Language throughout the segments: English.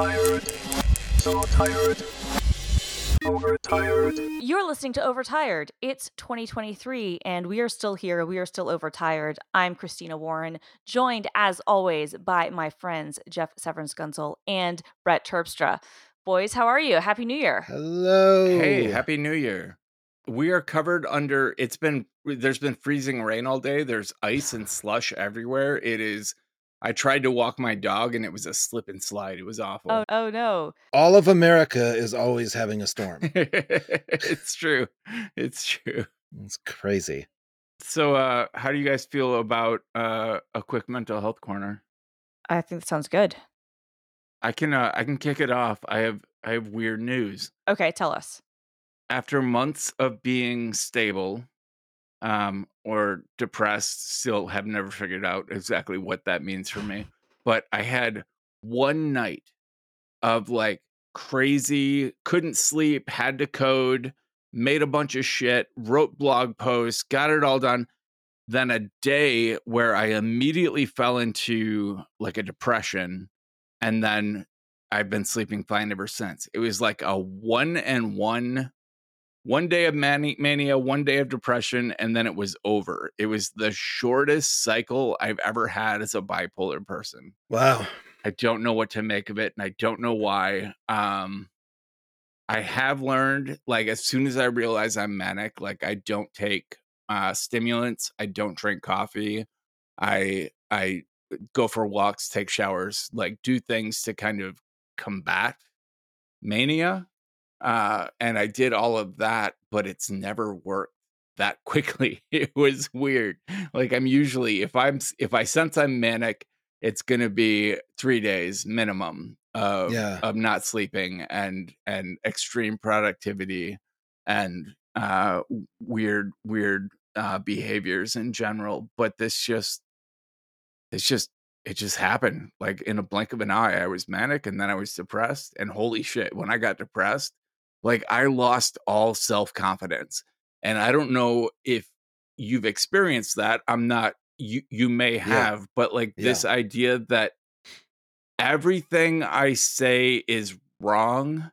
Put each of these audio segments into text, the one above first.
Overtired. So tired. Overtired. You're listening to Overtired. It's 2023, and we are still here. We are still overtired. I'm Christina Warren, joined as always by my friends Jeff Severns Guntzel and Brett Terpstra. Boys, how are you? Happy New Year. Hello. Hey, happy new year. We are covered under it's been there's been freezing rain all day. There's ice and slush everywhere. It is I tried to walk my dog and it was a slip and slide. It was awful. Oh, oh no. All of America is always having a storm. it's true. It's true. it's crazy. So uh how do you guys feel about uh a quick mental health corner? I think that sounds good. I can uh I can kick it off. I have I have weird news. Okay, tell us. after months of being stable um or depressed still have never figured out exactly what that means for me. But i had one night of like crazy couldn't sleep had to code made a bunch of shit wrote blog posts got it all done then a day where i immediately fell into like a depression and then i've been sleeping fine ever since. It was like a one and one one day of mani- mania, one day of depression, and then it was over. It was the shortest cycle I've ever had as a bipolar person. Wow. I don't know what to make of it, and I don't know why. Um, I have learned, like, as soon as I realize I'm manic, like, I don't take uh, stimulants, I don't drink coffee, I I go for walks, take showers, like, do things to kind of combat mania uh and i did all of that but it's never worked that quickly. It was weird. Like i'm usually if i'm if i sense i'm manic it's gonna be three days minimum of Yeah. of not sleeping and and extreme productivity and uh weird weird uh behaviors in general but this just it's just it just happened. Like in a blink of an eye i was manic and then i was depressed and holy shit when i got depressed like i lost all self-confidence and i don't know if you've experienced that i'm not you you may have but like this idea that everything i say is wrong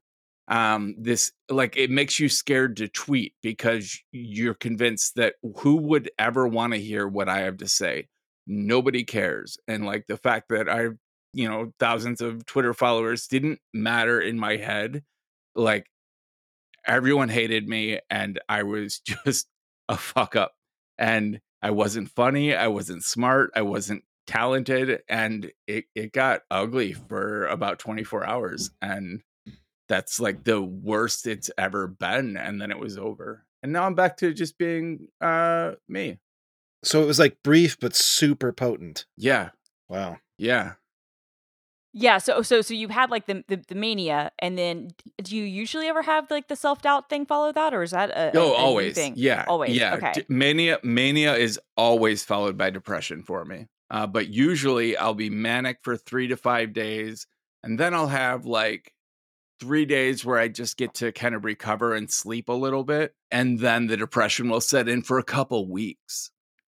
um this like it makes you scared to tweet because you're convinced that who would ever want to hear what i have to say? Nobody cares and like the fact that i you know thousands of twitter followers didn't matter in my head like everyone hated me and i was just a fuck up. And i wasn't funny i wasn't smart i wasn't talented and it, it got ugly for about 24 hours and that's like the worst it's ever been and then it was over. And now i'm back to just being uh me. So it was like brief but super potent. yeah. Wow. yeah Yeah, so so so you had like the, the the mania, and then do you usually ever have like the self doubt thing follow that, or is that a, a- Oh, a new always. thing? Yeah. always. Yeah. Okay. D- Mania mania is always followed by depression for me. Uh, but usually I'll be manic for three to five days, and then I'll have like three days where I just get to kind of recover and sleep a little bit, and then the depression will set in for a couple weeks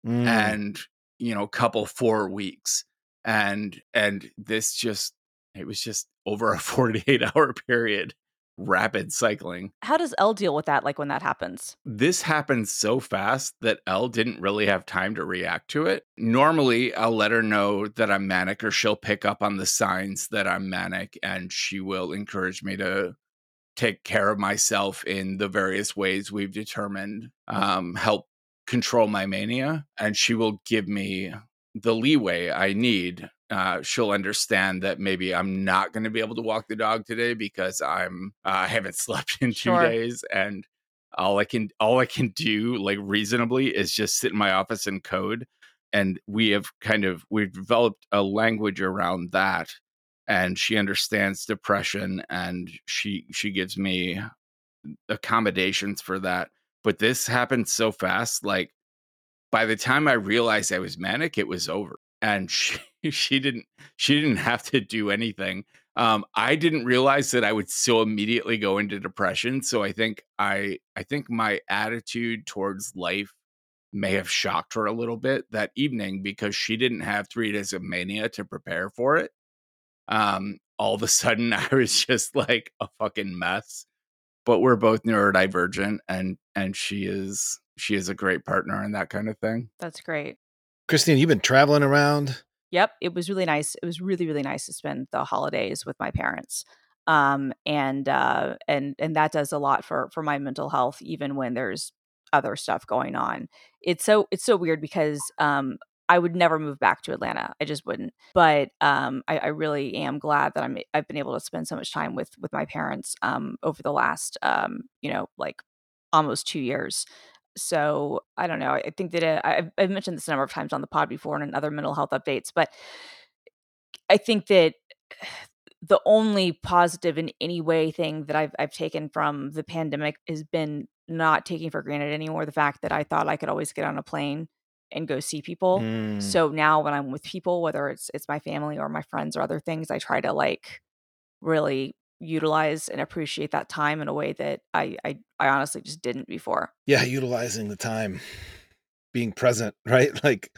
Mm. and you know couple four weeks and and this just it was just over a 48 hour period rapid cycling How does L deal with that? Like when that happens? this happened so fast that L didn't really have time to react to it. Normally, I'll let her know that I'm manic, or she'll pick up on the signs that I'm manic, and she will encourage me to take care of myself in the various ways we've determined um, help control my mania. And she will give me the leeway I need. Uh, she'll understand that maybe I'm not going to be able to walk the dog today because I'm uh, I haven't slept in two Sure. days and all I can all I can do like reasonably is just sit in my office and code. And we have kind of we've developed a language around that. And she understands depression and she she gives me accommodations for that. But this happened so fast, like by the time I realized I was manic, it was over. And she she didn't she didn't have to do anything. Um, I didn't realize that I would so immediately go into depression. So I think I I think my attitude towards life may have shocked her a little bit that evening because she didn't have three days of mania to prepare for it. Um, all of a sudden I was just like a fucking mess. But we're both neurodivergent and and she is she is a great partner and that kind of thing. That's great. Christine, you've been traveling around. Yep, it was really nice. It was really really nice to spend the holidays with my parents. Um and uh and and that does a lot for for my mental health even when there's other stuff going on. It's so it's so weird because um I would never move back to Atlanta. I just wouldn't. But um, I, I, really am glad that I'm I've been able to spend so much time with with my parents um, over the last um, you know like almost two years. So I don't know. I think that it, I've, I've mentioned this a number of times on the pod before and in other mental health updates, but I think that the only positive in any way thing that I've I've taken from the pandemic has been not taking for granted anymore the fact that I thought I could always get on a plane and go see people. Mm. So now when I'm with people, whether it's it's my family or my friends or other things, I try to like really utilize and appreciate that time in a way that I I, I honestly just didn't before. Yeah, utilizing the time, being present, right? Like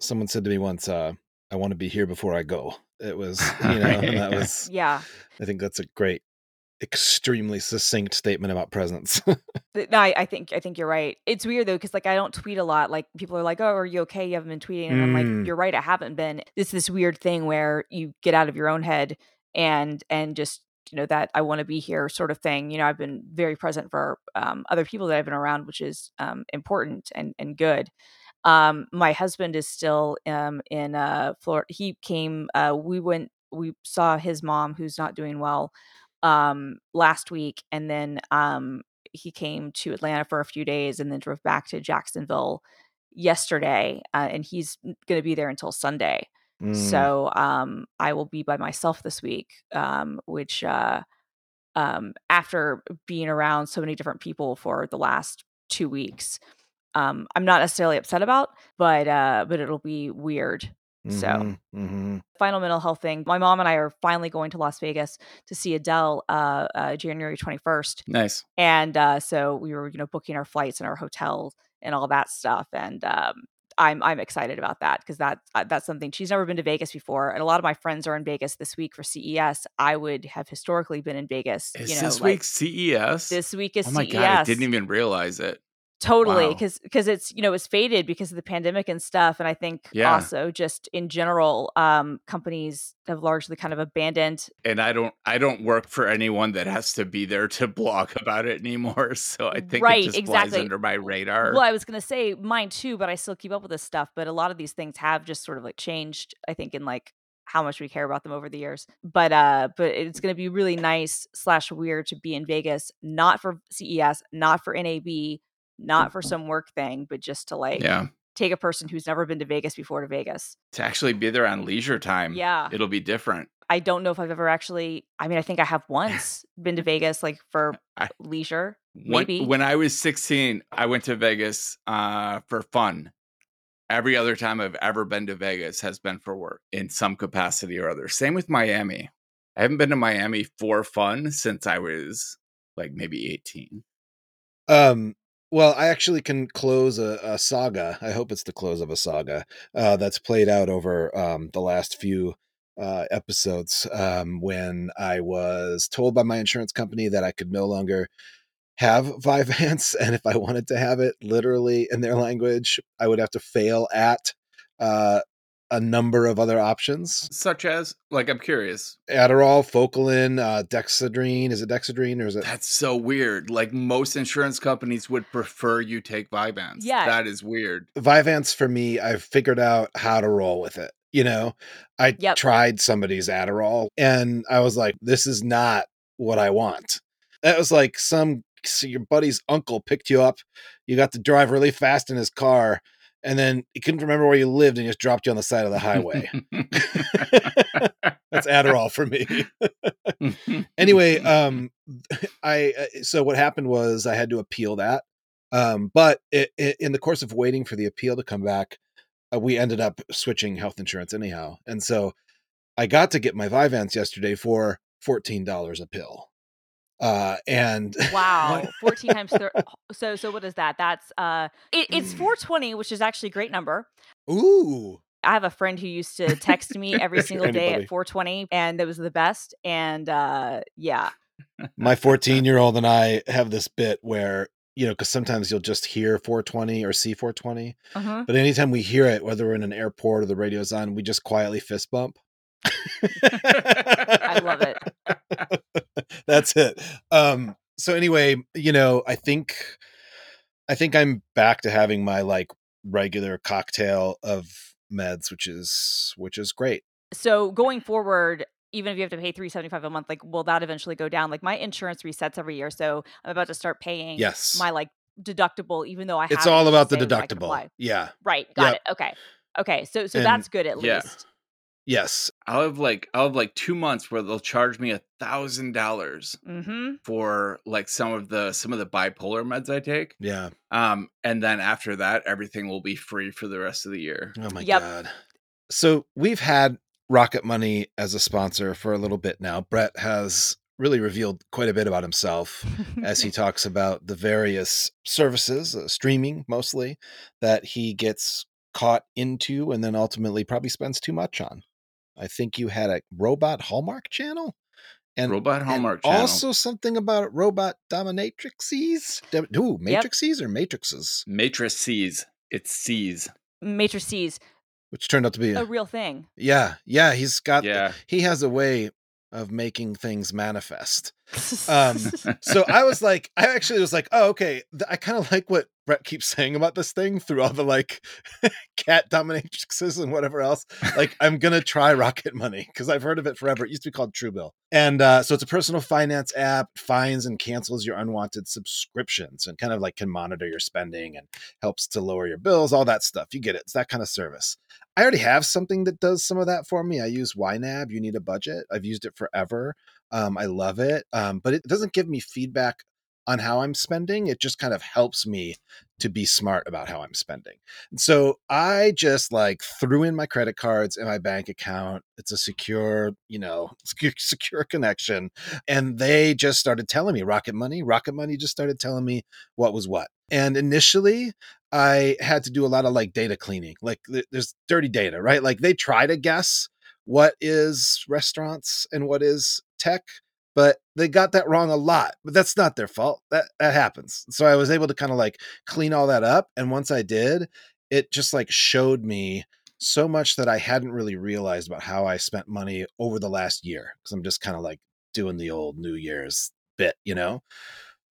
someone said to me once, uh, I want to be here before I go. It was, you know, and that was Yeah. I think that's a great extremely succinct statement about presence. No, I, I think I think you're right. It's weird though because like I don't tweet a lot. Like people are like, "Oh, are you okay? You haven't been tweeting," and I'm Mm. like, "You're right, I haven't been." It's this weird thing where you get out of your own head and and just you know that I want to be here sort of thing. You know, I've been very present for um, other people that I've been around, which is um, important and and good. Um, my husband is still um, in uh, Florida. He came. Uh, we went. We saw his mom, who's not doing well, um, last week, and then um, he came to Atlanta for a few days, and then drove back to Jacksonville yesterday. Uh, and he's going to be there until Sunday. Mm. So um, I will be by myself this week, um, which uh, um, after being around so many different people for the last two weeks, um, I'm not necessarily upset about, but uh, but it'll be weird. So Mhm, mhm. final mental health thing. My mom and I are finally going to Las Vegas to see Adele uh, uh, January 21st, Nice. and uh, so we were you know booking our flights and our hotel and all that stuff, and um, I'm I'm excited about that because that uh, that's something she's never been to Vegas before, and a lot of my friends are in Vegas this week for CES. I would have historically been in Vegas. Is you know, this like, week CES? This week is oh my CES. god, I didn't even realize it. Totally, Wow. because because it's you know it's faded because of the pandemic and stuff, and I think Yeah. also just in general, um, companies have largely kind of abandoned. And I don't I don't work for anyone that has to be there to blog about it anymore. So I think Right, it just exactly. flies under my radar. Well, I was gonna say mine too, but I still keep up with this stuff. But a lot of these things have just sort of like changed. I think in like how much we care about them over the years. But uh, but it's gonna be really nice slash weird to be in Vegas, not for CES, not for NAB, not for some work thing, but just to like yeah. take a person who's never been to Vegas before to Vegas. To actually be there on leisure time. Yeah. It'll be different. I don't know if I've ever actually. I mean, I think I have once been to Vegas, like for I- leisure. When, Maybe. when I was 16, I went to Vegas uh, for fun. Every other time I've ever been to Vegas has been for work in some capacity or other. Same with Miami. I haven't been to Miami for fun since I was like maybe 18. Um, well, I actually can close a, a saga. I hope it's the close of a saga uh, that's played out over um, the last few uh, episodes. Um, when I was told by my insurance company that I could no longer have Vyvanse, and if I wanted to have it, literally in their language, I would have to fail at uh, a number of other options: Such as, like, I'm curious. Adderall, Focalin, uh, Dexedrine. Is it Dexedrine or is it? That's so weird. Like, most insurance companies would prefer you take Vyvanse. Yeah. That is weird. Vyvanse for me, I've figured out how to roll with it. You know, I Yep. tried somebody's Adderall and I was like, this is not what I want. That was like some so your buddy's uncle picked you up. You got to drive really fast in his car, and then he couldn't remember where you lived and just dropped you on the side of the highway. That's Adderall for me. anyway, um, I uh, so what happened was I had to appeal that, um, but it, it, in the course of waiting for the appeal to come back, uh, we ended up switching health insurance anyhow, and so I got to get my Vyvanse yesterday for fourteen dollars a pill, uh, and Wow, fourteen times thir- so so what is that? That's uh, it, it's four twenty, which is actually a great number. ooh, I have a friend who used to text me every single day at 420, and it was the best. And uh, yeah, My 14 year old and I have this bit where, you know, because sometimes you'll just hear 420 or see 420. uh But anytime we hear it, whether we're in an airport or the radio's on, we just quietly fist bump. I love it. That's it. Um, so anyway, you know, I think I think I'm back to having my like regular cocktail of meds, which is which is great. So going forward, even if you have to pay 375 a month, like will that eventually go down? Like my insurance resets every year, so I'm about to start paying Yes. my like deductible, even though I it's all about the saying that I can deductible. Yeah. Right, got Yep. it. Okay, okay. So so And- that's good at Yeah. least. Yes. I'll have like I'll have like two months where they'll charge me a thousand dollars Mm-hmm. for like some of the some of the bipolar meds I take. Yeah. Um, and then after that, everything will be free for the rest of the year. Oh my Yep. god. So we've had Rocket Money as a sponsor for a little bit now. Brett has really revealed quite a bit about himself as he talks about the various services, uh, streaming mostly, that he gets caught into and then ultimately probably spends too much on. I think you had a robot Hallmark channel and Robot and Hallmark channel. also something about robot dominatrixes. Dem- Ooh, matrices or matrices, Matrices. It's C's. Matrices, which turned out to be a a, real thing. yeah, yeah. He's got Yeah. he has a way of making things manifest. Um, so I was like, I actually was like, oh, okay. I kind of like what Brett keeps saying about this thing through all the like cat dominatrixes and whatever else. Like, I'm gonna try Rocket Money because I've heard of it forever. It used to be called Truebill, and uh, so it's a personal finance app. Finds and cancels your unwanted subscriptions and kind of like can monitor your spending and helps to lower your bills, all that stuff. You get it. It's that kind of service. I already have something that does some of that for me. I use YNAB. You need a budget. I've used it forever. Um, I love it, um, but it doesn't give me feedback on how I'm spending. It just kind of helps me to be smart about how I'm spending. And so I just like threw in my credit cards in my bank account. It's a secure, you know, secure connection. And they just started telling me Rocket Money. Rocket Money just started telling me what was what. And initially, I had to do a lot of like data cleaning. Like there's dirty data, right? Like they try to guess what is restaurants and what is tech but they got that wrong a lot but that's not their fault that that happens. So i was able to kind of like clean all that up and once i did it just like showed me so much that i hadn't really realized about how i spent money over the last year because i'm just kind of like doing the old new year's bit you know?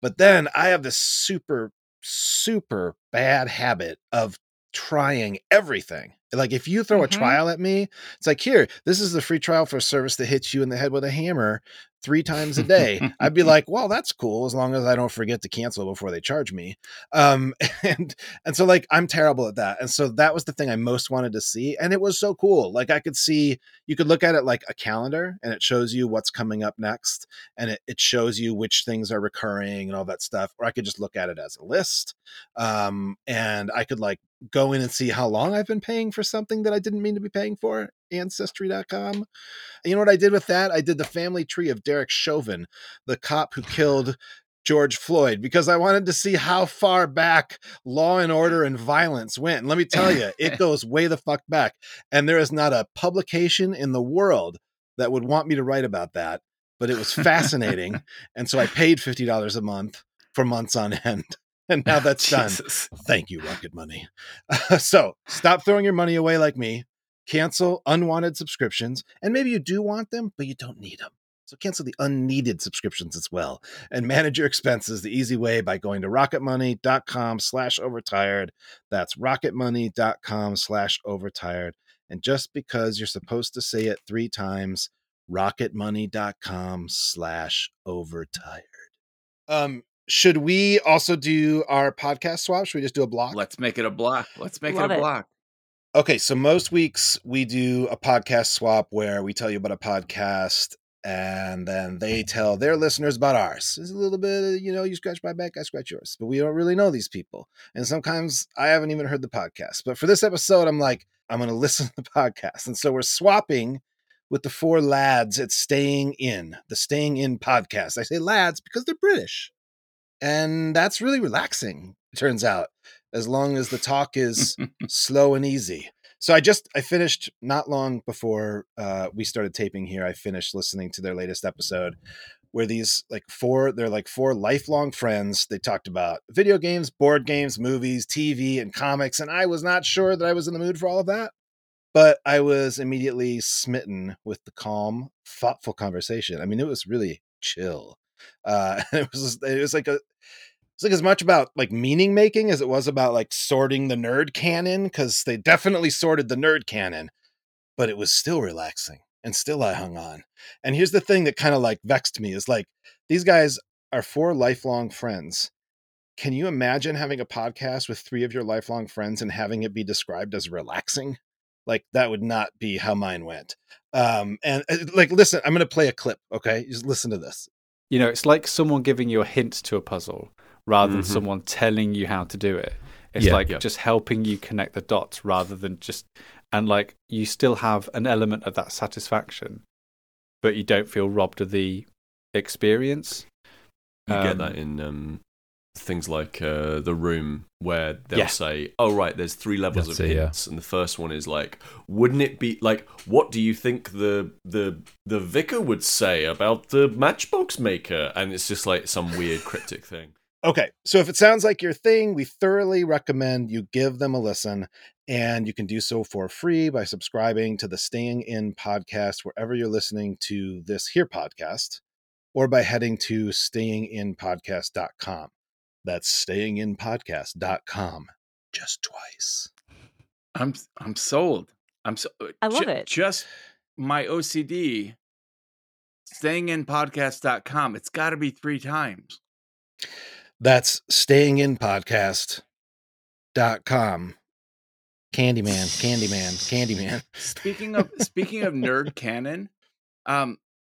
But then i have this super super bad habit of trying everything. Like if you throw a Mhm. trial at me it's like here this is the free trial for a service that hits you in the head with a hammer three times a day. I'd be like well that's cool as long as i don't forget to cancel before they charge me. Um and and so like i'm terrible at that and so that was the thing i most wanted to see and it was so cool. Like i could see you could look at it like a calendar and it shows you what's coming up next and it, it shows you which things are recurring and all that stuff or i could just look at it as a list um and i could like go in and see how long i've been paying for something that i didn't mean to be paying for ancestry.com and you know what i did with that? I did the family tree of derek chauvin the cop who killed george floyd because i wanted to see how far back law and order and violence went. And let me tell you it goes way the fuck back. And there is not a publication in the world that would want me to write about that but it was fascinating. And so i paid $50 a month for months on end and now that's done Thank you, Rocket Money. so stop throwing your money away like me. Cancel unwanted subscriptions. And maybe you do want them, but you don't need them. So cancel the unneeded subscriptions as well. And manage your expenses the easy way by going to rocketmoney.com slash overtired. That's rocketmoney.com slash overtired. And just because you're supposed to say it three times, rocketmoney.com slash overtired. Um, should we also do our podcast swap? Should we just do a block? Let's make it a block. Let's make Love it a it. block. Okay, so most weeks we do a podcast swap where we tell you about a podcast and then they tell their listeners about ours. It's a little bit, you know, you scratch my back, I scratch yours, but we don't really know these people. And sometimes I haven't even heard the podcast. But for this episode, I'm like, I'm going to listen to the podcast. And so we're swapping with the four lads at Staying In, the Staying In podcast. I say lads because they're British. And that's really relaxing, it turns out, as long as the talk is slow and easy. so I just I finished not long before uh, we started taping here. I finished listening to their latest episode, where these like four they're like four lifelong friends. They talked about video games, board games, movies, TV, and comics, and I was not sure that I was in the mood for all of that. But I was immediately smitten with the calm, thoughtful conversation. I mean, it was really chill. Uh, it was it was like a it's like as much about like meaning making as it was about like sorting the nerd canon because they definitely sorted the nerd canon but it was still relaxing and still i hung on. And here's the thing that kind of like vexed me is like these guys are four lifelong friends. Can you imagine having a podcast with three of your lifelong friends and having it be described as relaxing? Like that would not be how mine went. Um and uh, like listen i'm gonna play a clip okay? Just listen to this You know, it's like someone giving you a hint to a puzzle rather than Mhm. someone telling you how to do it. It's Yeah. like Yeah. just helping you connect the dots rather than just and like you still have an element of that satisfaction, but you don't feel robbed of the experience. You get Um, that in um, things like uh, the room where they'll Yeah. say, "Oh, right, there's three levels That's of it, yeah. hints," and the first one is like, "Wouldn't it be like what do you think the the the vicar would say about the matchbox maker?" And it's just like some weird cryptic thing. Okay, so if it sounds like your thing, we thoroughly recommend you give them a listen. And you can do so for free by subscribing to the Staying In podcast wherever you're listening to this here podcast, or by heading to stayinginpodcast.com. That's stayinginpodcast.com. Just twice. I'm I'm sold. I'm so I love ju- it. Just my OCD staying in podcast.com. It's got to be three times. That's stayinginpodcast.com. Candyman, Candyman, Candyman. Speaking of speaking of nerd canon, um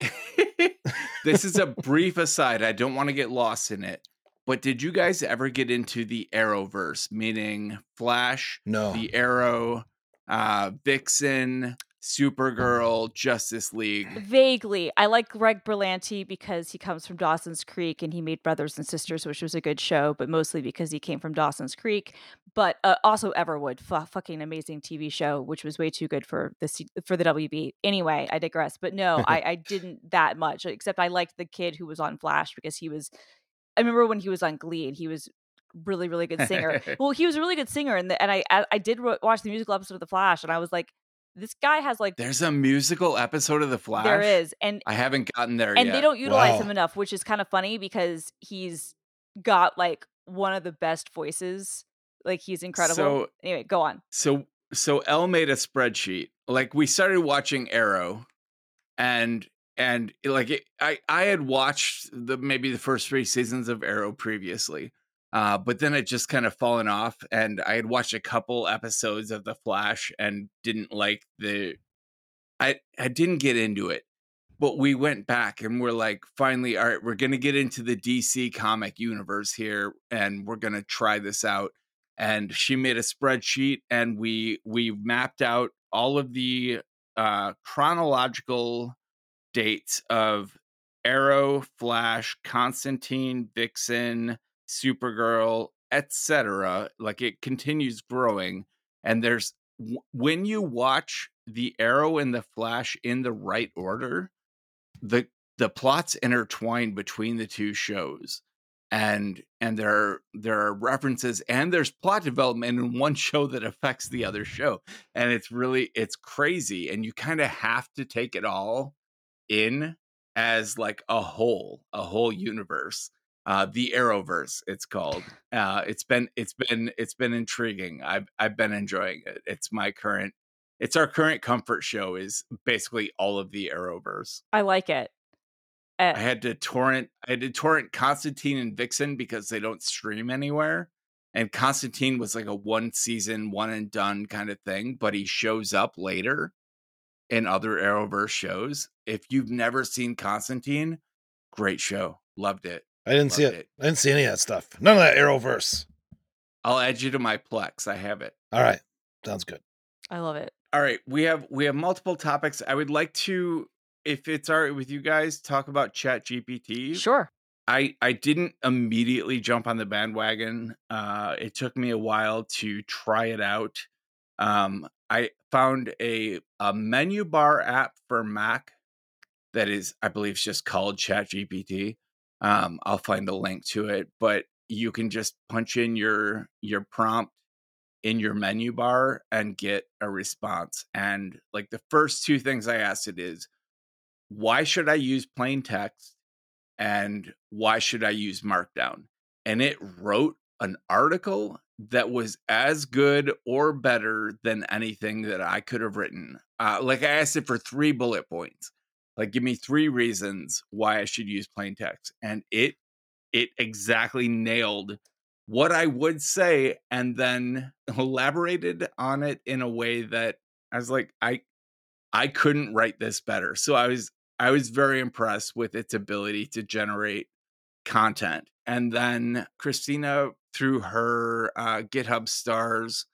this is a brief aside. I don't want to get lost in it. But did you guys ever get into the Arrowverse, meaning Flash, No. the Arrow, uh Vixen, Supergirl, Justice League? Vaguely. I like Greg Berlanti because he comes from Dawson's Creek and he made Brothers and Sisters, which was a good show, but mostly because he came from Dawson's Creek. But uh, also Everwood, fu- fucking amazing TV show, which was way too good for the C- for the WB. Anyway, I digress. But no, I, I didn't that much. Except I liked the kid who was on Flash because he was. I remember when he was on Glee and he was really really good singer. well, he was a really good singer, and the, and I I, did watch the musical episode of The Flash, and I was like, this guy has like There's a musical episode of The Flash. there is, and I haven't gotten there and yet. they don't utilize Wow. him enough, which is kind of funny because he's got like one of the best voices. Like he's incredible. So- anyway, go on. So so L made a spreadsheet. Like we started watching Arrow, and and like it, I I had watched the maybe the first three seasons of Arrow previously, uh, but then it just kind of fallen off. And I had watched a couple episodes of The Flash and didn't like the. I I didn't get into it. But we went back and we're like, finally, all right, we're to get into the DC comic universe here and we're to try this out and she made a spreadsheet and we we mapped out all of the uh chronological dates of arrow flash constantine vixen supergirl etc like it continues growing and there's when you watch the arrow and the flash in the right order the the plots intertwine between the two shows and and there are there are references and there's plot development in one show that affects the other show and it's really it's crazy and you kind of have to take it all in as like a whole a whole universe uh the arrowverse it's called uh it's been it's been it's been intriguing i've i've been enjoying it it's my current it's our current comfort show is basically all of the arrowverse I like it. Uh, I had to torrent I had to torrent Constantine and Vixen because they don't stream anywhere. And Constantine was like a one season, one and done kind of thing, but he shows up later in other Arrowverse shows. If you've never seen Constantine, great show. Loved it. I didn't see Loved it. I didn't see any of that stuff. None of that Arrowverse. I'll add you to my Plex. I have it. All right. Sounds good. I love it. All right, we have we have multiple topics. I would like to, if it's all right with you guys, talk about Chat GPT. Sure. I I didn't immediately jump on the bandwagon. Uh, it took me a while to try it out. Um, I found a a menu bar app for Mac that is, I believe, it's just called ChatGPT. Um, I'll find the link to it, but you can just punch in your your prompt in your menu bar and get a response. And like the first two things I asked it is, why should I use plain text? And why should I use Markdown? And it wrote an article that was as good or better than anything that I could have written. Uh, like I asked it for three bullet points. Like, give me three reasons why I should use plain text, and it it exactly nailed what I would say, and then elaborated on it in a way that I was like, I I couldn't write this better. So I was I was very impressed with its ability to generate content. And then Christina, through her uh, GitHub stars,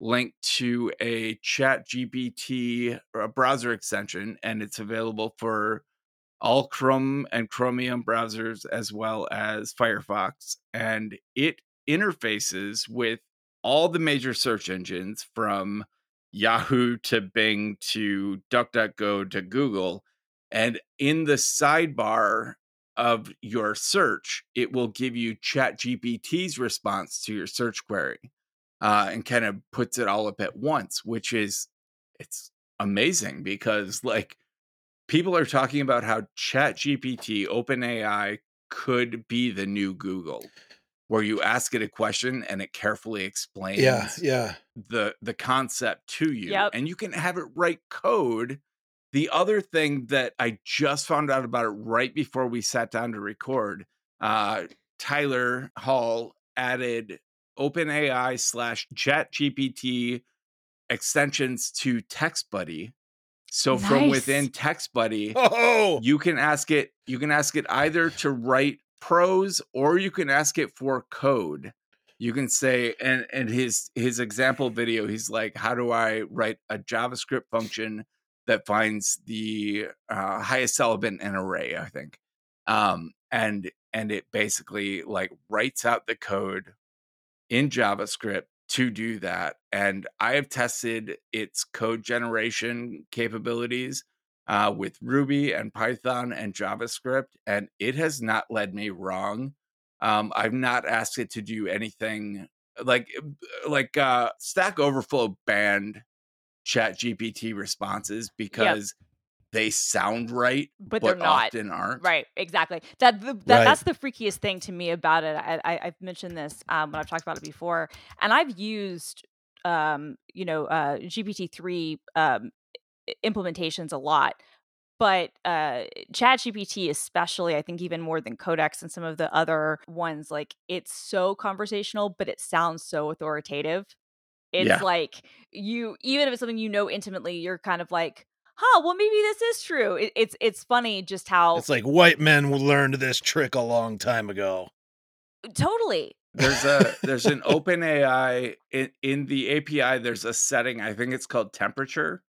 link to a Chat GPT uh, browser extension, and it's available for all Chrome and Chromium browsers as well as Firefox. And it interfaces with all the major search engines from Yahoo to Bing to DuckDuckGo to Google. And in the sidebar of your search, it will give you ChatGPT's response to your search query uh, and kind of puts it all up at once, which is it's amazing because like people are talking about how ChatGPT, OpenAI could be the new Google, where you ask it a question and it carefully explains Yeah, yeah. the the concept to you Yep. and you can have it write code the other thing that i just found out about it right before we sat down to record uh tyler hall added openai slash chat gpt extensions to TextBuddy. So from within TextBuddy Oh, you can ask it you can ask it either to write prose or you can ask it for code. You can say and and his his example video he's like how do i write a javascript function that finds the uh, highest element in an array i think um and and it basically like writes out the code in javascript to do that and i have tested its code generation capabilities uh, with Ruby and Python and JavaScript, and it has not led me wrong. Um, I've not asked it to do anything like like uh, Stack Overflow banned Chat GPT responses because they sound right, But but, they're not. often aren't. Right, exactly. That, the, that Right. that's the freakiest thing to me about it. I, I I've mentioned this um, when I've talked about it before, and I've used um, you know uh, GPT three um, implementations a lot. But uh, ChatGPT, especially, I think even more than Codex and some of the other ones, like it's so conversational, but it sounds so authoritative. It's Yeah. like you, even if it's something you know intimately, you're kind of like, "Huh, well, maybe this is true." It, it's it's funny just how it's like white men learned this trick a long time ago. totally There's a there's an open AI in, in the API. There's a setting. I think it's called temperature,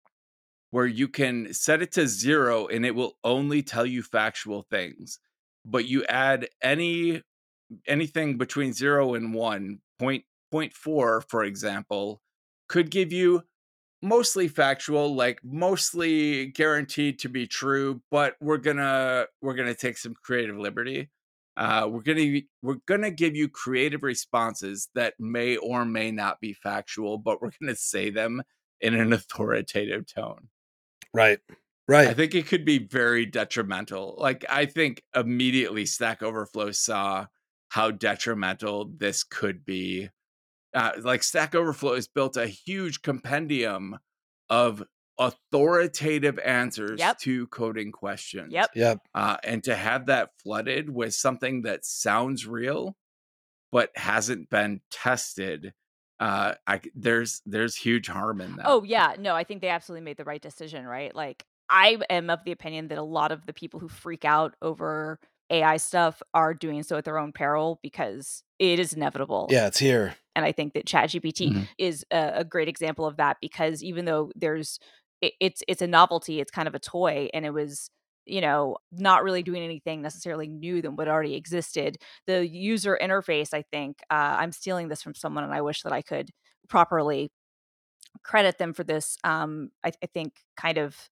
where you can set it to zero and it will only tell you factual things. But you add any anything between zero and one point point four, for example, could give you mostly factual, like mostly guaranteed to be true. But we're gonna we're gonna take some creative liberty uh, we're gonna we're gonna give you creative responses that may or may not be factual, but we're gonna say them in an authoritative tone. Right. Right. I think it could be very detrimental. Like I think immediately Stack Overflow saw how detrimental this could be. Uh, like Stack Overflow has built a huge compendium of authoritative answers Yep. to coding questions Yep. yep. uh, and to have that flooded with something that sounds real but hasn't been tested uh I, c- there's there's huge harm in that Oh yeah, no, I think they absolutely made the right decision, right? Like I am of the opinion that a lot of the people who freak out over AI stuff are doing so at their own peril because it is inevitable. Yeah, it's here. And I think that ChatGPT Mhm. is a, a great example of that because even though there's it, it's it's a novelty, it's kind of a toy, and it was you know not really doing anything necessarily new than what already existed. The user interface, I think, uh, I'm stealing this from someone, and I wish that I could properly credit them for this. Um, I, I think kind of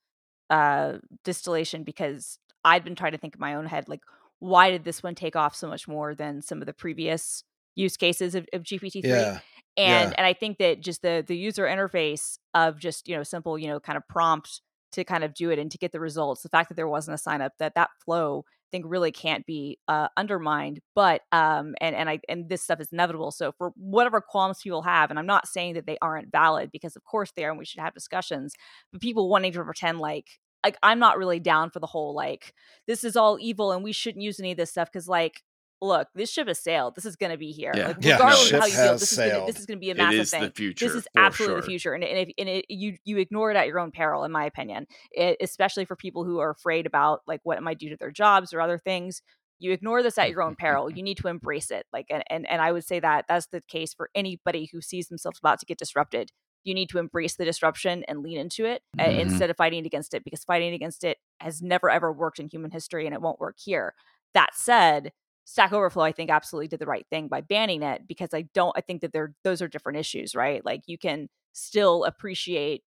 uh, distillation because I'd been trying to think in my own head like why did this one take off so much more than some of the previous use cases of, of GPT three? Yeah. And Yeah. and I think that just the the user interface of just you know simple you know kind of prompt to kind of do it and to get the results. The fact that there wasn't a sign up that that flow I think really can't be uh, undermined. But um and and I and this stuff is inevitable. So for whatever qualms people have, and I'm not saying that they aren't valid because of course they are, and we should have discussions. But people wanting to pretend like like I'm not really down for the whole like this is all evil and we shouldn't use any of this stuff because like look this ship has sailed this is going to be here Yeah. like Yeah, regardless ship of how you feel this is, gonna, this is going to be a massive is thing the future. this is absolutely sure. the future and, and if and it, you you ignore it at your own peril in my opinion it, especially for people who are afraid about like what it might do to their jobs or other things you ignore this at your own peril you need to embrace it like and, and and i would say that that's the case for anybody who sees themselves about to get disrupted you need to embrace the disruption and lean into it uh, Mhm. instead of fighting against it because fighting against it has never ever worked in human history and it won't work here that said stack overflow i think absolutely did the right thing by banning it because i don't i think that they're those are different issues right like you can still appreciate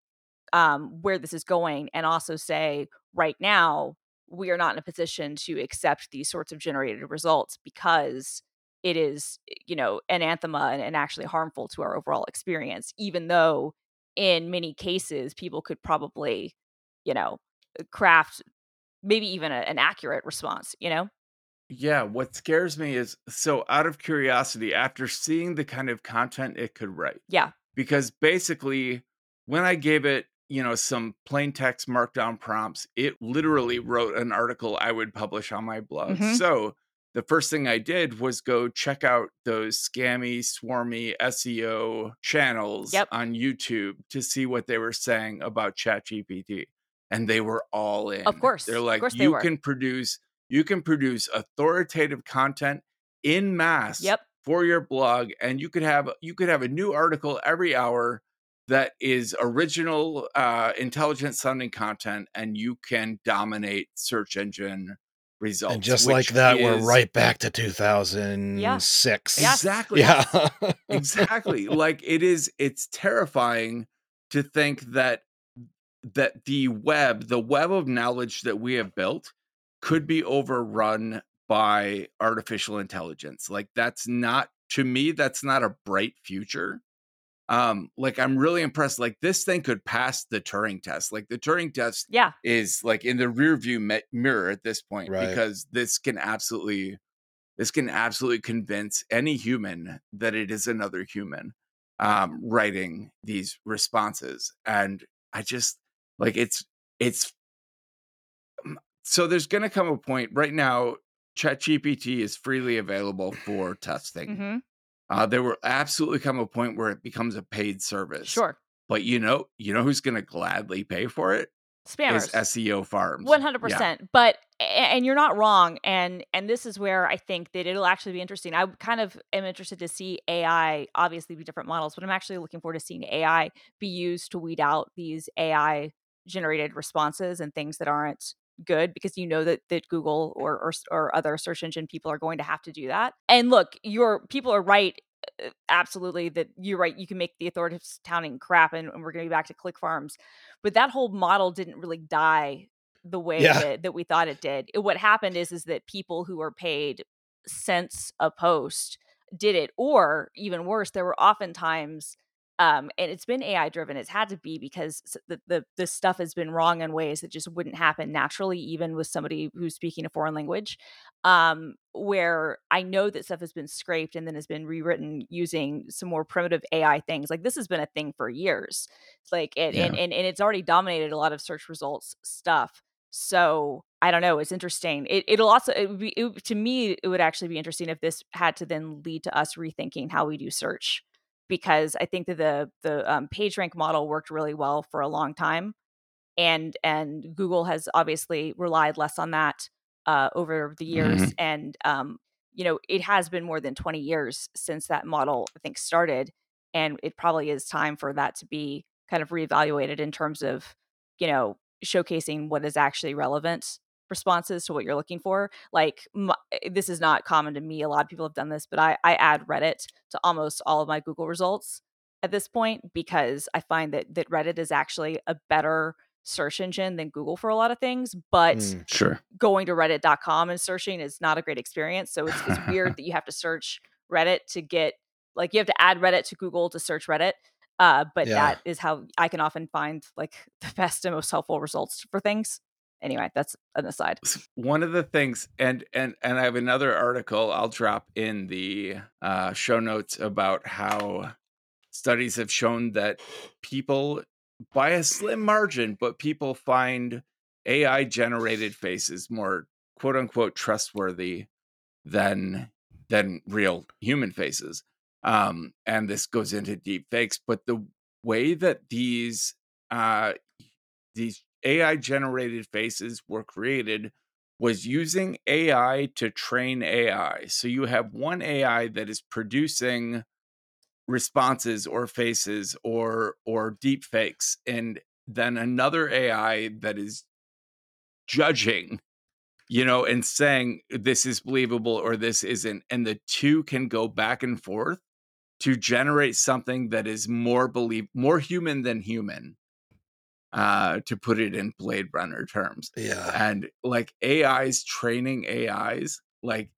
um, where this is going and also say right now we are not in a position to accept these sorts of generated results because it is you know anathema and, and actually harmful to our overall experience even though in many cases people could probably you know craft maybe even a, an accurate response you know Yeah, what scares me is so out of curiosity, after seeing the kind of content it could write, yeah because basically, when I gave it, you know, some plain text markdown prompts, it literally wrote an article I would publish on my blog. Mhm. So the first thing I did was go check out those scammy, swarmy SEO channels Yep. on YouTube to see what they were saying about ChatGPT. And they were all in. Of course. They're like, course you were. can produce, you can produce authoritative content in mass Yep. for your blog and you could have you could have a new article every hour that is original uh intelligent sounding content and you can dominate search engine results and just like that, we're right back to 2006. Yes. exactly Yeah. exactly like it is it's terrifying to think that that the web the web of knowledge that we have built could be overrun by artificial intelligence like that's not to me that's not a bright future um like i'm really impressed like this thing could pass the turing test like the turing test yeah is like in the rear view mi- mirror at this point Right. because this can absolutely this can absolutely convince any human that it is another human um writing these responses and i just like it's it's so there's going to come a point right now ChatGPT is freely available for testing. hmm Uh, there will absolutely come a point where it becomes a paid service. sure But you know, you know who's going to gladly pay for it? spammers SEO farms. One hundred Yeah. percent. But and you're not wrong. And and this is where I think that it'll actually be interesting. I kind of am interested to see AI, obviously be different models, but I'm actually looking forward to seeing AI be used to weed out these AI generated responses and things that aren't good because you know that that Google or or, or other search engine people are going to have to do that. And look, your people are right uh, absolutely that you're right you can make the authoritative sounding crap and, and we're going to be back to click farms but that whole model didn't really die the way Yeah. that, that we thought it did It- what happened is is that people who were paid cents a post did it or even worse there were oftentimes um and it's been ai driven it's had to be because the, the the stuff has been wrong in ways that just wouldn't happen naturally even with somebody who's speaking a foreign language um where i know that stuff has been scraped and then has been rewritten using some more primitive ai things like this has been a thing for years It's like it and, and and it's already dominated a lot of search results stuff so i don't know it's interesting it, it'll also it would be it, to me it would actually be interesting if this had to then lead to us rethinking how we do search because i think that the the um, page rank model worked really well for a long time and and google has obviously relied less on that uh, over the years and um, you know it has been more than 20 years since that model i think started and it probably is time for that to be kind of reevaluated in terms of you know showcasing what is actually relevant responses to what you're looking for like eh, this is not common to me a lot of people have done this but i i add reddit to almost all of my google results at this point because I find that that Reddit is actually a better search engine than Google for a lot of things, but Mm. Sure. going to reddit.com and searching is not a great experience. So it's, it's weird that you have to search Reddit to get like you have to add Reddit to Google to search Reddit. Uh, but Yeah. that is how I can often find like the best and most helpful results for things. Anyway, that's an aside. one of the things and and and i have another article i'll drop in the uh, show notes about how studies have shown that people by a slim margin but people find ai generated faces more quote unquote trustworthy than than real human faces um and this goes into deep fakes but the way that these uh these AI generated faces were created was using AI to train AI. So you have one AI that is producing responses or faces or or deep fakes and then another AI that is judging you know and saying this is believable or this isn't and the two can go back and forth to generate something that is more believe more human than human uh to put it in blade runner terms Yeah. and like ais training ais like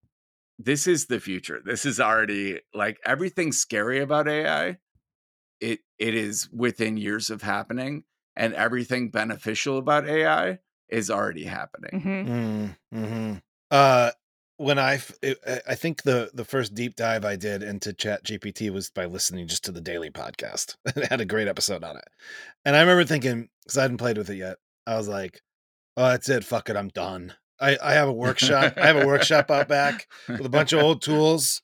this is the future this is already like everything scary about ai it it is within years of happening and everything beneficial about ai is already happening. Hmm Mm, hmm Uh, when I, I- I think the the first deep dive I did into Chat GPT was by listening just to the daily podcast. it had a great episode on it, and I remember thinking because I hadn't played with it yet, I was like, "Oh, that's it. Fuck it. I'm done. I I have a workshop. I have a workshop out back with a bunch of old tools.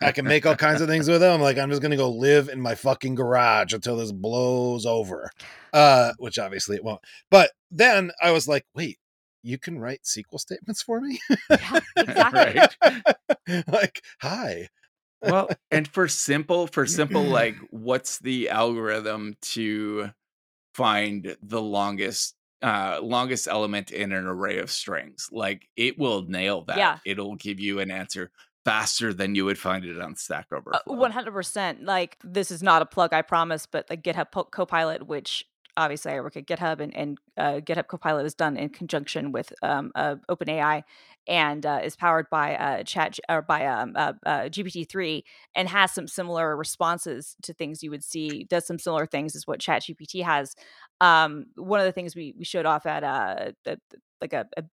I can make all kinds of things with them. Like I'm just gonna go live in my fucking garage until this blows over. Uh, which obviously it won't. But then I was like, wait, you can write SQL statements for me? Yeah, exactly. Right. like, hi. well and for simple for simple like what's the algorithm to find the longest uh longest element in an array of strings like it will nail that Yeah. it'll give you an answer faster than you would find it on stack Uh, overflow One hundred percent. Like this is not a plug, I promise, but like GitHub Po- Copilot, which obviously I work at GitHub, and, and uh, GitHub Copilot is done in conjunction with um, uh, OpenAI, and uh, is powered by uh, Chat or by um, uh, uh, GPT three, and has some similar responses to things you would see. Does some similar things as what Chat GPT has. Um, one of the things we we showed off at uh, like a, a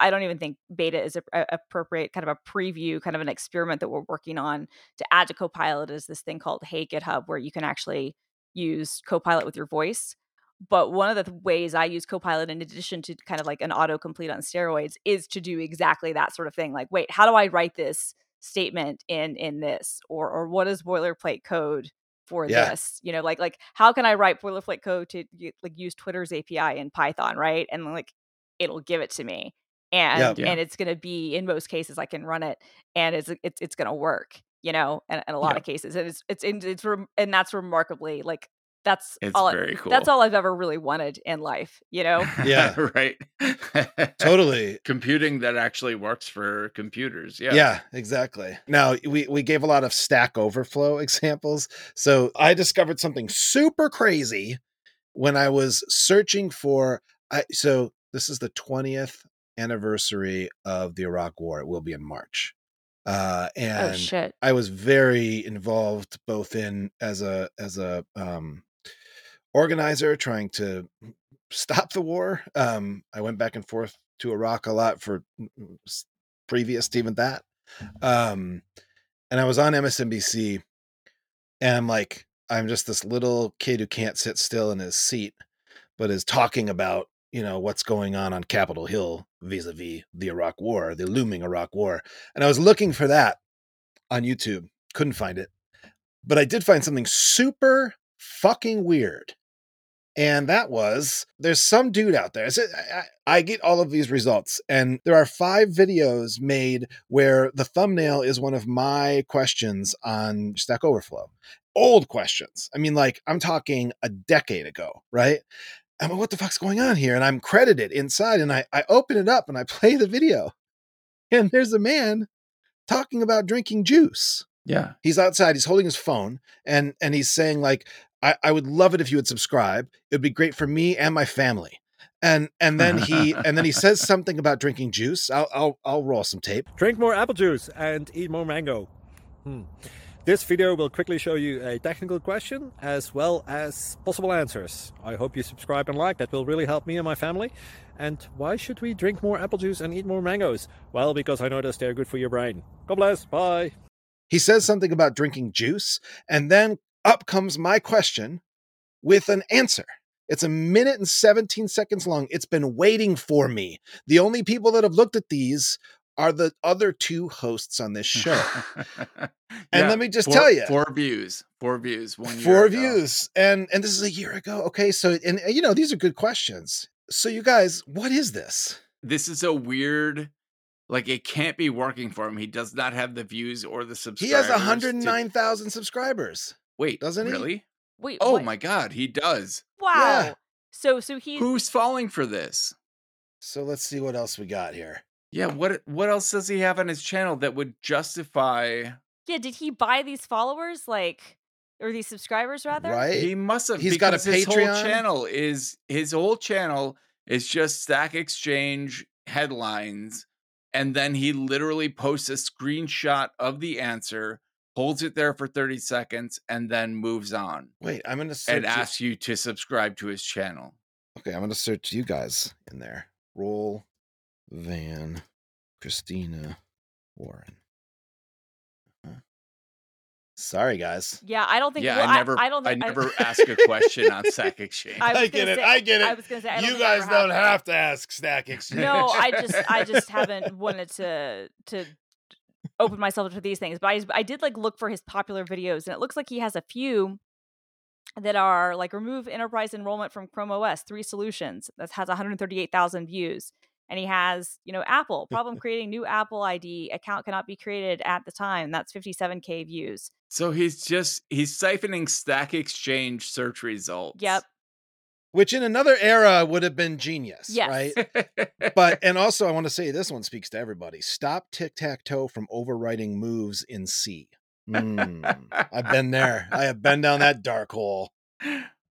I don't even think beta is a, a- appropriate kind of a preview, kind of an experiment that we're working on to add to Copilot is this thing called Hey GitHub, where you can actually use Copilot with your voice. But one of the th- ways I use Copilot, in addition to kind of like an autocomplete on steroids, is to do exactly that sort of thing. Like, wait, how do I write this statement in in this, or or what is boilerplate code for Yeah. this? You know, like like how can I write boilerplate code to like use Twitter's API in Python, right? And like it'll give it to me and Yeah. and it's going to be in most cases I can run it and it's it's it's going to work you know in, in a lot Yeah. of cases and it's it's in- it's rem- and that's remarkably like that's it's all I- very cool that's all I've ever really wanted in life you know Yeah. right Totally. computing that actually works for computers yeah Yeah, exactly. Now we we gave a lot of Stack Overflow examples. So I discovered something super crazy when I was searching for. I so this is the twentieth anniversary of the Iraq War. It will be in March, uh, oh and shit I was very involved both in as a as a um, organizer trying to stop the war. Um, I went back and forth to Iraq a lot for previous to even that. Um, and I was on MSNBC, and I'm like, I'm just this little kid who can't sit still in his seat, but is talking about you know what's going on on Capitol Hill vis-a-vis the Iraq War, the looming Iraq War, and I was looking for that on YouTube, couldn't find it, but I did find something super fucking weird. And that was there's some dude out there. So I, I I get all of these results, and there are five videos made where the thumbnail is one of my questions on Stack Overflow. Old questions. I mean, like I'm talking a decade ago, right? I'm like, what the fuck's going on here? And I'm credited inside, and I, I open it up and I play the video. And there's a man talking about drinking juice. Yeah. He's outside. He's holding his phone, and and he's saying like, I, "I would love it if you would subscribe. It would be great for me and my family." And and then he and then he says something about drinking juice. I'll I'll, I'll roll some tape. Drink more apple juice and eat more mango. Hmm. This video will quickly show you a technical question as well as possible answers. I hope you subscribe and like, that will really help me and my family. And why should we drink more apple juice and eat more mangoes? Well, because I noticed they're good for your brain. God bless, bye. He says something about drinking juice, and then up comes my question with an answer. It's a minute and 17 seconds long. It's been waiting for me. The only people that have looked at these are the other two hosts on this show. And let me just four, tell you four views, four views, one year Four ago. views. And and this is a year ago. Okay, so and you know, these are good questions. So you guys, what is this? This is a weird, like it can't be working for him. He does not have the views or the subscribers. He has to- 109,000 subscribers. Wait, doesn't he? Really? Wait. Oh what? my god, he does. Wow. Yeah. So so he Who's falling for this? So let's see what else we got here. Yeah, what what else does he have on his channel that would justify? yeah. Did he buy these followers like or these subscribers rather? Right? He must have. He's got a his whole Patreon? channel is his whole channel is just Stack Exchange headlines, and then he literally posts a screenshot of the answer, holds it there for thirty seconds, and then moves on Wait, I'm gonna search. and you- asks you to subscribe to his channel. Okay, I'm gonna search you guys in there. Roll Van Christina Warren. Uh-huh. Sorry, guys. Yeah, I don't think. Yeah, well, I never, I, don't I think never ask a question on Stack Exchange. I, I get it, say- I get it. I it. was gonna say I don't You guys don't have to ask Stack Exchange. No, I just I just haven't wanted to to open myself to these things. But I I did like look for his popular videos, and it looks like he has a few that are like remove enterprise enrollment from Chrome OS, three solutions that has 138,000 views. And he has, you know, Apple problem creating new Apple ID account cannot be created at the time. That's 57k views. So he's just he's siphoning Stack Exchange search results. Yep. Which in another era would have been genius, Yes. right? But and also I want to say this one speaks to everybody. Stop tic tac toe from overwriting moves in C. Mm, I've been there. I have been down that dark hole.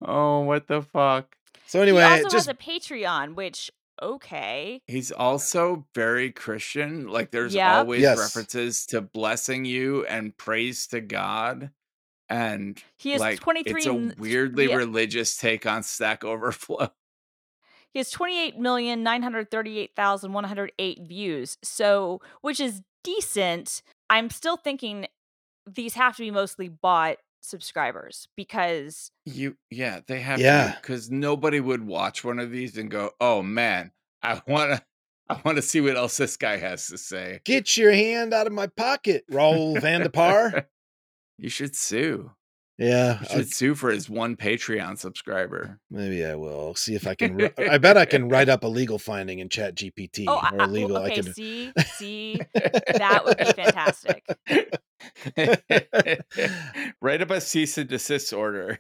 oh, what the fuck? So anyway, he also just has a Patreon, which okay. He's also very Christian. Like there's Yeah. always Yes. references to blessing you and praise to God. And He has like 23 it's a weirdly yeah. religious take on Stack Overflow. He has 28,938,108 views. So, which is decent. I'm still thinking these have to be mostly bought subscribers because You yeah, they have Yeah. because nobody would watch one of these and go, Oh man, I wanna I wanna see what else this guy has to say. get your hand out of my pocket, Raul Vandepar. You should sue. Yeah, You I'll- sue for his one Patreon subscriber. maybe I will see if I can. ri- I bet I can write up a legal finding in Chat GPT oh, or legal. well, okay, I can. see, see, that would be fantastic. Write up a cease and desist order.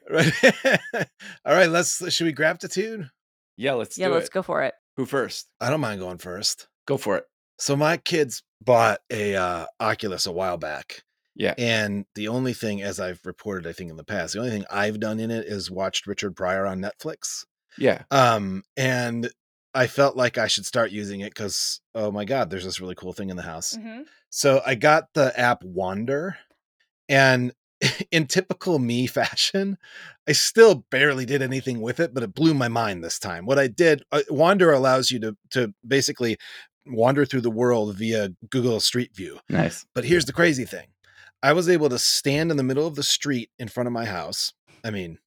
All right, let's. Should we gratitude? Yeah, let's yeah, let's it. go for it. Who first? I don't mind going first. Go for it. So my kids bought a uh, Oculus a while back, Yeah. and the only thing, as I've reported, I think in the past, the only thing I've done in it is watched Richard Pryor on Netflix. Yeah. Um, and I felt like I should start using it because, oh my God, there's this really cool thing in the house. Mhm. So I got the app Wander, and in typical me fashion, I still barely did anything with it, but it blew my mind this time. What I did, uh, Wander allows you to to basically wander through the world via Google Street View. Nice. But here's the crazy thing. I was able to stand in the middle of the street in front of my house. I mean,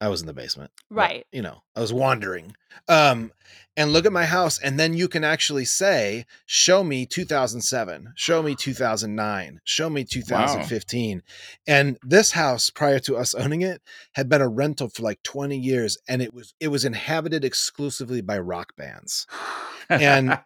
I was in the basement. but, Right. you know, I was wandering. Um, and look at my house. And then you can actually say, show me 2007, show me 2009, show me 2015. And this house, prior to us owning it, had been a rental for like 20 years. And it was it was inhabited exclusively by rock bands. And-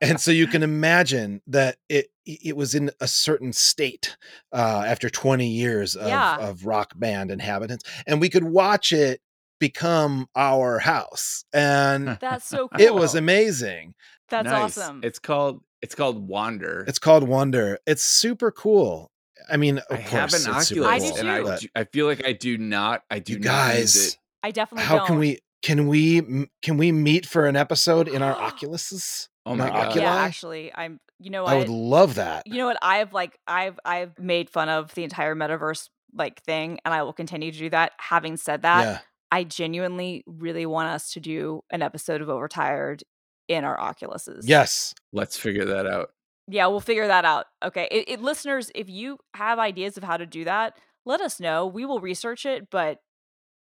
And so you can imagine that it it was in a certain state uh, after 20 years of, Yeah. of rock band inhabitants. And we could watch it become our house. And That's so cool. it was amazing. That's Nice. awesome. It's called it's called Wander. It's called Wonder. It's super cool. I mean, of I course, have an it's Super I Oculus, do Bowl, and I, I feel like I do not. I do you not guys, it. I definitely how don't. can we? Can we? Can we meet for an episode in our Oculuses? Oh my God. Oculi? Yeah, actually, I'm. You know, I would love that. you know what i've like i've i've made fun of the entire metaverse like thing and i will continue to do that having said that yeah. I genuinely really want us to do an episode of overtired in our oculuses Yes. Let's figure that out. yeah we'll figure that out okay it, it, listeners if you have ideas of how to do that let us know we will research it but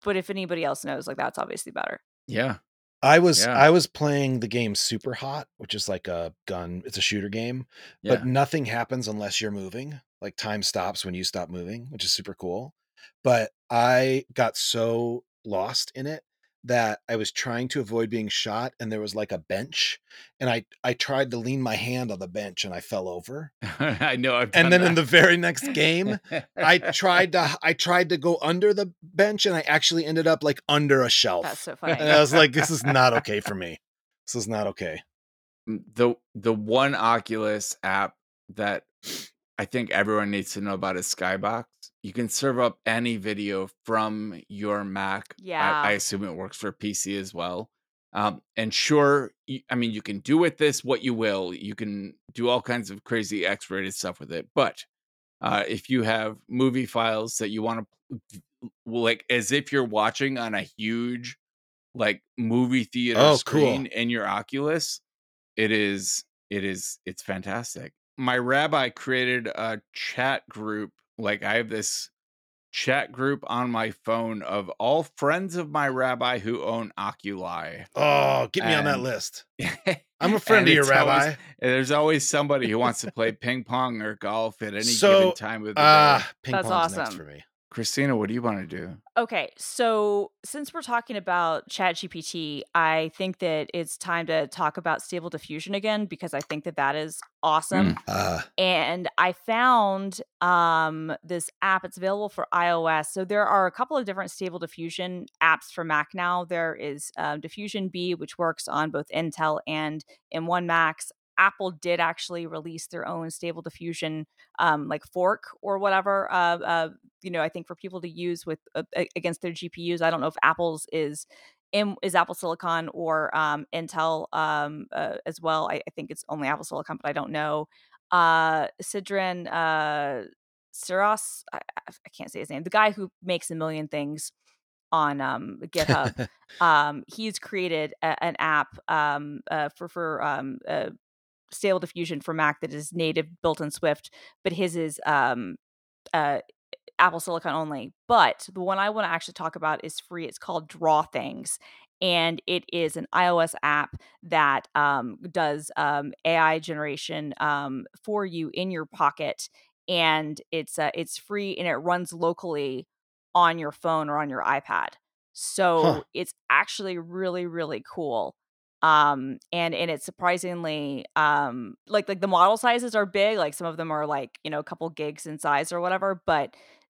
but if anybody else knows like that's obviously better Yeah. I was Yeah. I was playing the game Super Hot, which is like a gun. It's a shooter game, Yeah. but nothing happens unless you're moving. Like time stops when you stop moving, which is super cool. But I got so lost in it that I was trying to avoid being shot, and there was like a bench, and I I tried to lean my hand on the bench, and I fell over. I know. I've And then in the very next game, I tried to I tried to go under the bench, and I actually ended up like under a shelf. that's so funny And I was like, this is not okay for me. This is not okay. Mm, the the one Oculus app that I think everyone needs to know about is Skybox. You can serve up any video from your Mac. Yeah. I, assume it works for PC as well. Um, and sure, I mean you can do with this what you will. You can do all kinds of crazy X-rated stuff with it. But uh, if you have movie files that you want to like, as if you're watching on a huge like movie theater Oh, cool. screen in your Oculus, it is it is it's fantastic. My rabbi created a chat group. Like I have this chat group on my phone of all friends of my rabbi who own Oculi. Oh, get me on that list. I'm a friend of your it's always- rabbi. there's always somebody who wants to play ping pong or golf at any So, given time of the day. Ah, ping That's pong's next awesome. for me. Christina, what do you want to do? Okay, so since we're talking about ChatGPT, I think that it's time to talk about Stable Diffusion again because I think that that is awesome. Uh, And I found um, this app. It's available for iOS. So there are a couple of different Stable Diffusion apps for Mac now. There is um, DiffusionBee, which works on both Intel and M1 Macs. Apple did actually release their own Stable Diffusion um, like fork or whatever. Uh, uh, you know, I think for people to use with uh, against their GPUs. I don't know if Apple's is in, is Apple Silicon or um, Intel um, uh, as well. I, I think it's only Apple Silicon, but I don't know. Uh, Sidran uh, Siras, I, I I can't say his name. The guy who makes a million things on um, GitHub um, he's created a, an app um, uh, for for um, uh, Stable Diffusion for Mac that is native, built in Swift, but his is um, uh, Apple Silicon only. But the one I want to actually talk about is free. It's called Draw Things. And it is an iOS app that um, does um, AI generation um, for you in your pocket, and it's uh, it's free and it runs locally on your phone or on your iPad. So Huh. it's actually really really cool. Um and and it's surprisingly um like like the model sizes are big, like some of them are like, you know, a couple gigs in size or whatever, but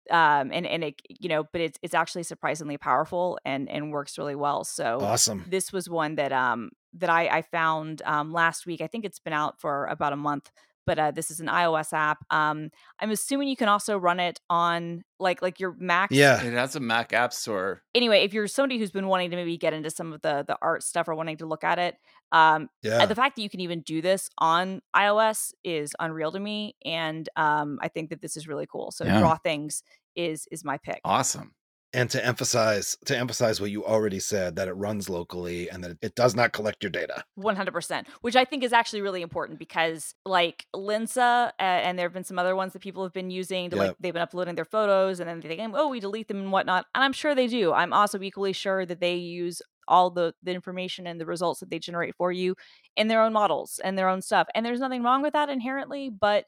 um and and it you know, but it's it's actually surprisingly powerful and and works really well. So awesome. this was one that um that I, I found um last week. I think it's been out for about a month, but uh, this is an iOS app. Um, I'm assuming you can also run it on like like your Mac. Yeah. It has a Mac App Store. Anyway, if you're somebody who's been wanting to maybe get into some of the the art stuff or wanting to look at it, um, Yeah. the fact that you can even do this on iOS is unreal to me, and um, I think that this is really cool. So Yeah. Draw Things is is my pick. Awesome. And to emphasize to emphasize what you already said that it runs locally and that it does not collect your data. 100% which i think is actually really important because like Lensa uh, and there have been some other ones that people have been using to like they've been uploading their photos and then they think oh we delete them and whatnot and i'm sure they do. I'm also equally sure that they use all the the information and the results that they generate for you in their own models and their own stuff and there's nothing wrong with that inherently but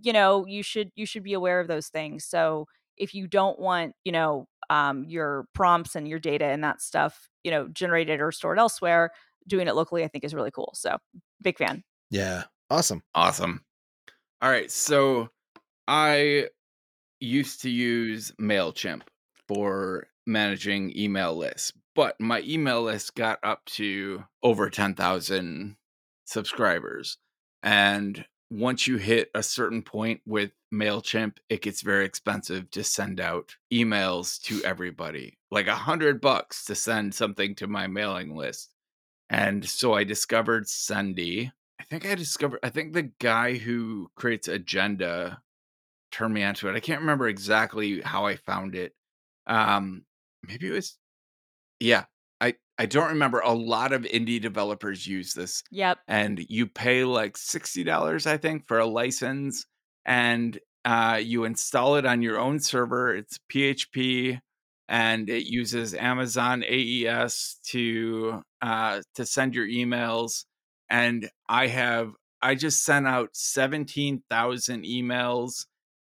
you know you should you should be aware of those things. So if you don't want you know um, your prompts and your data and that stuff you know generated or stored elsewhere doing it locally i think is really cool so big fan Yeah. Awesome. Awesome. All right. So I used to use MailChimp for managing email lists, but my email list got up to over 10,000 subscribers. And once you hit a certain point with MailChimp, it gets very expensive to send out emails to everybody. Like a hundred bucks to send something to my mailing list. And so I discovered Sendy. I think I discovered I think the guy who creates Agenda turned me onto it. I can't remember exactly how I found it. Um maybe it was yeah. I don't remember. A lot of indie developers use this Yep. and you pay like $60 i think for a license and uh, you install it on your own server it's php and it uses amazon ses to uh, to send your emails and i have i just sent out 17000 emails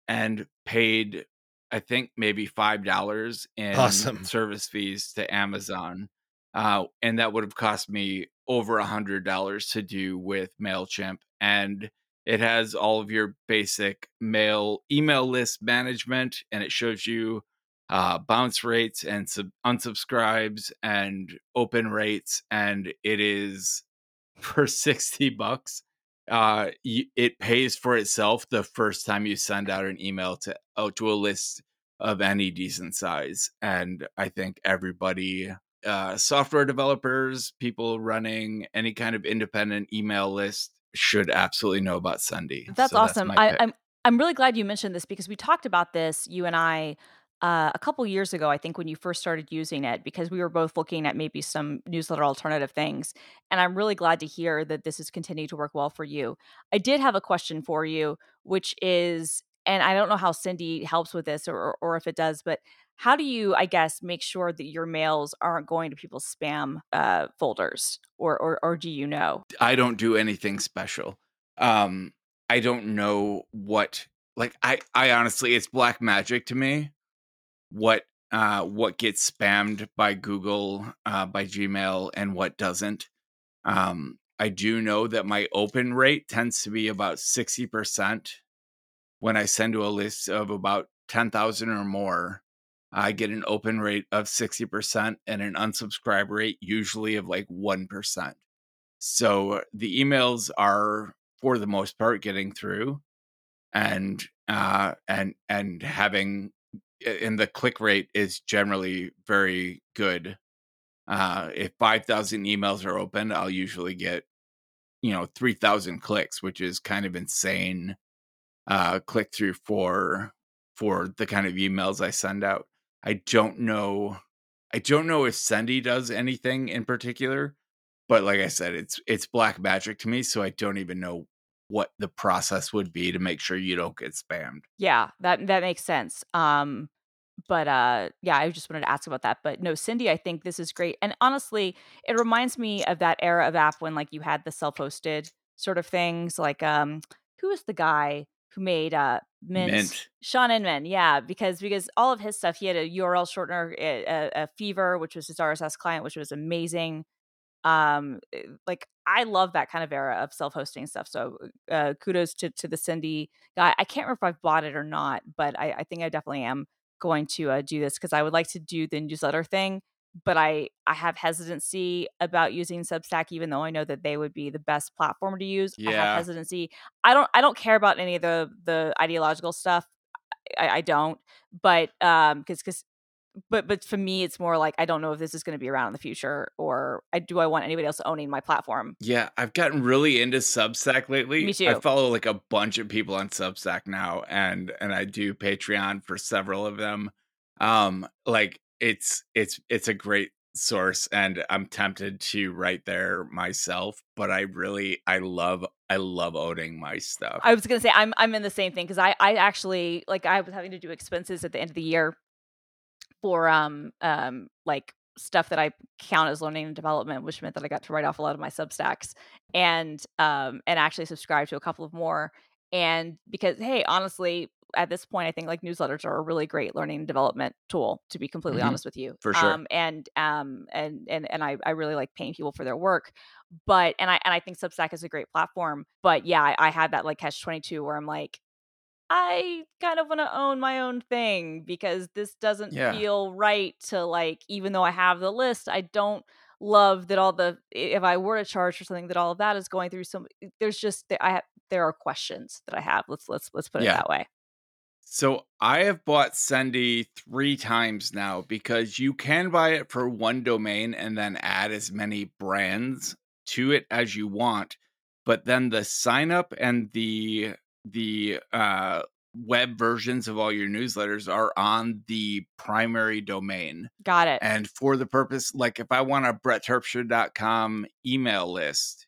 and paid i think maybe five dollars in Awesome. service fees to amazon uh, and that would have cost me over a hundred dollars to do with Mailchimp, and it has all of your basic mail email list management, and it shows you uh, bounce rates and sub- unsubscribes and open rates, and it is for sixty bucks. Uh, it pays for itself the first time you send out an email to out to a list of any decent size, and I think everybody uh, software developers, people running any kind of independent email list should absolutely know about Sendy. That's So awesome. my I, pick. I'm I'm really glad you mentioned this because we talked about this, you and I, uh, a couple years ago. I think when you first started using it, because we were both looking at maybe some newsletter alternative things. And I'm really glad to hear that this has continued to work well for you. I did have a question for you, which is, and I don't know how Sendy helps with this or or, if it does, but how do you, I guess, make sure that your mails aren't going to people's spam uh, folders, or, or or do you know? I don't do anything special. Um, I don't know what like I I honestly it's black magic to me what uh what gets spammed by Google uh by Gmail and what doesn't. Um I do know that my open rate tends to be about 60% when I send to a list of about 10,000 or more. I get an open rate of 60% and an unsubscribe rate usually of like 1%. So the emails are for the most part getting through and uh and and having and the click rate is generally very good. Uh if 5000 emails are open, I'll usually get you know 3000 clicks, which is kind of insane uh click through for for the kind of emails I send out. I don't know I don't know if Sendy does anything in particular, but like I said, it's it's black magic to me, so I don't even know what the process would be to make sure you don't get spammed. Yeah, that that makes sense. Um, but uh, yeah, I just wanted to ask about that. But no, Sendy, I think this is great, and honestly, it reminds me of that era of app when like you had the self-hosted sort of things. Like, um, who was the guy who made uh Mint? Mint. Shaun Inman, yeah, because because all of his stuff, he had a URL shortener, a, a, a Fever, which was his RSS client, which was amazing um eh, like i love that kind of era of self-hosting stuff so uh kudos to to the Sendy guy i can't remember if i've bought it or not but i i think i definitely am going to uh, do this because i would like to do the newsletter thing but i i have hesitancy about using substack even though i know that they would be the best platform to use i Yeah. have hesitancy i don't i don't care about any of the the ideological stuff i, I don't but um because because but but for me it's more like i don't know if this is going to be around in the future or I, do i want anybody else owning my platform Yeah, I've gotten really into Substack lately. Me too. I follow like a bunch of people on Substack now and and I do Patreon for several of them. Um like it's it's it's a great source and I'm tempted to write there myself, but I really I love I love owning my stuff. i was to say i'm i'm in the same thing because i i actually like i was having to do expenses at the end of the year for um um like stuff that I count as learning and development, which meant that I got to write off a lot of my substacks and um and actually subscribe to a couple of more. And because hey, honestly, at this point, I think like newsletters are a really great learning and development tool. To be completely Mhm. honest with you, For sure. Um, and um and and and I I really like paying people for their work. But and I and I think Substack is a great platform. But yeah, I, I had that like catch twenty two where I'm like. I kind of want to own my own thing because this doesn't Yeah. feel right to like even though I have the list, I don't love that all the if I were to charge for something that all of that is going through some there's just I have there are questions that I have. Let's let's let's put it Yeah. that way. So I have bought Sendy three times now because you can buy it for one domain and then add as many brands to it as you want. But then the sign up and the the uh, web versions of all your newsletters are on the primary domain. Got it. And for the purpose, like if I want a brettterpstra.com email list,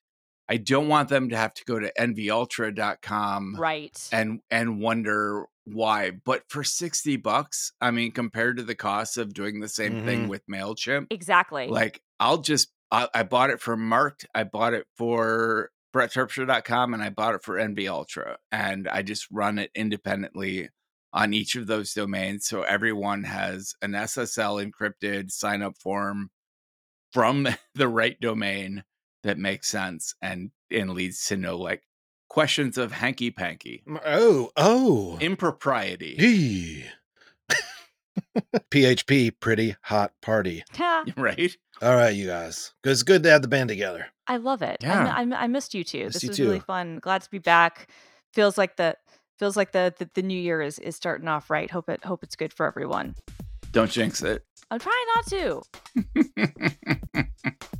I don't want them to have to go to nvultra.com right. and and wonder why. But for 60 bucks, I mean, compared to the cost of doing the same thing Mhm. with MailChimp, exactly. like I'll just I, I bought it for Marked, I bought it for brettterpstra.com and I bought it for nvUltra. And I just run it independently on each of those domains. So everyone has an SSL encrypted sign up form from the right domain that makes sense and and leads to no like questions of hanky panky, Oh, oh. impropriety. Yee. PHP, pretty hot party. Yeah, right? All right, you guys. It's good to have the band together. I love it. Yeah. I, mi- I, missed you too. Missed this you was really fun. Glad to be back. Feels like the feels like the, the the new year is is starting off right. Hope it hope it's good for everyone. Don't jinx it. I'm trying not to.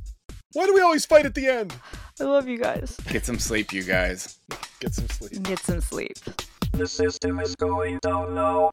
Why do we always fight at the end? I love you guys. Get some sleep, you guys. Get some sleep. Get some sleep. The system is going down now.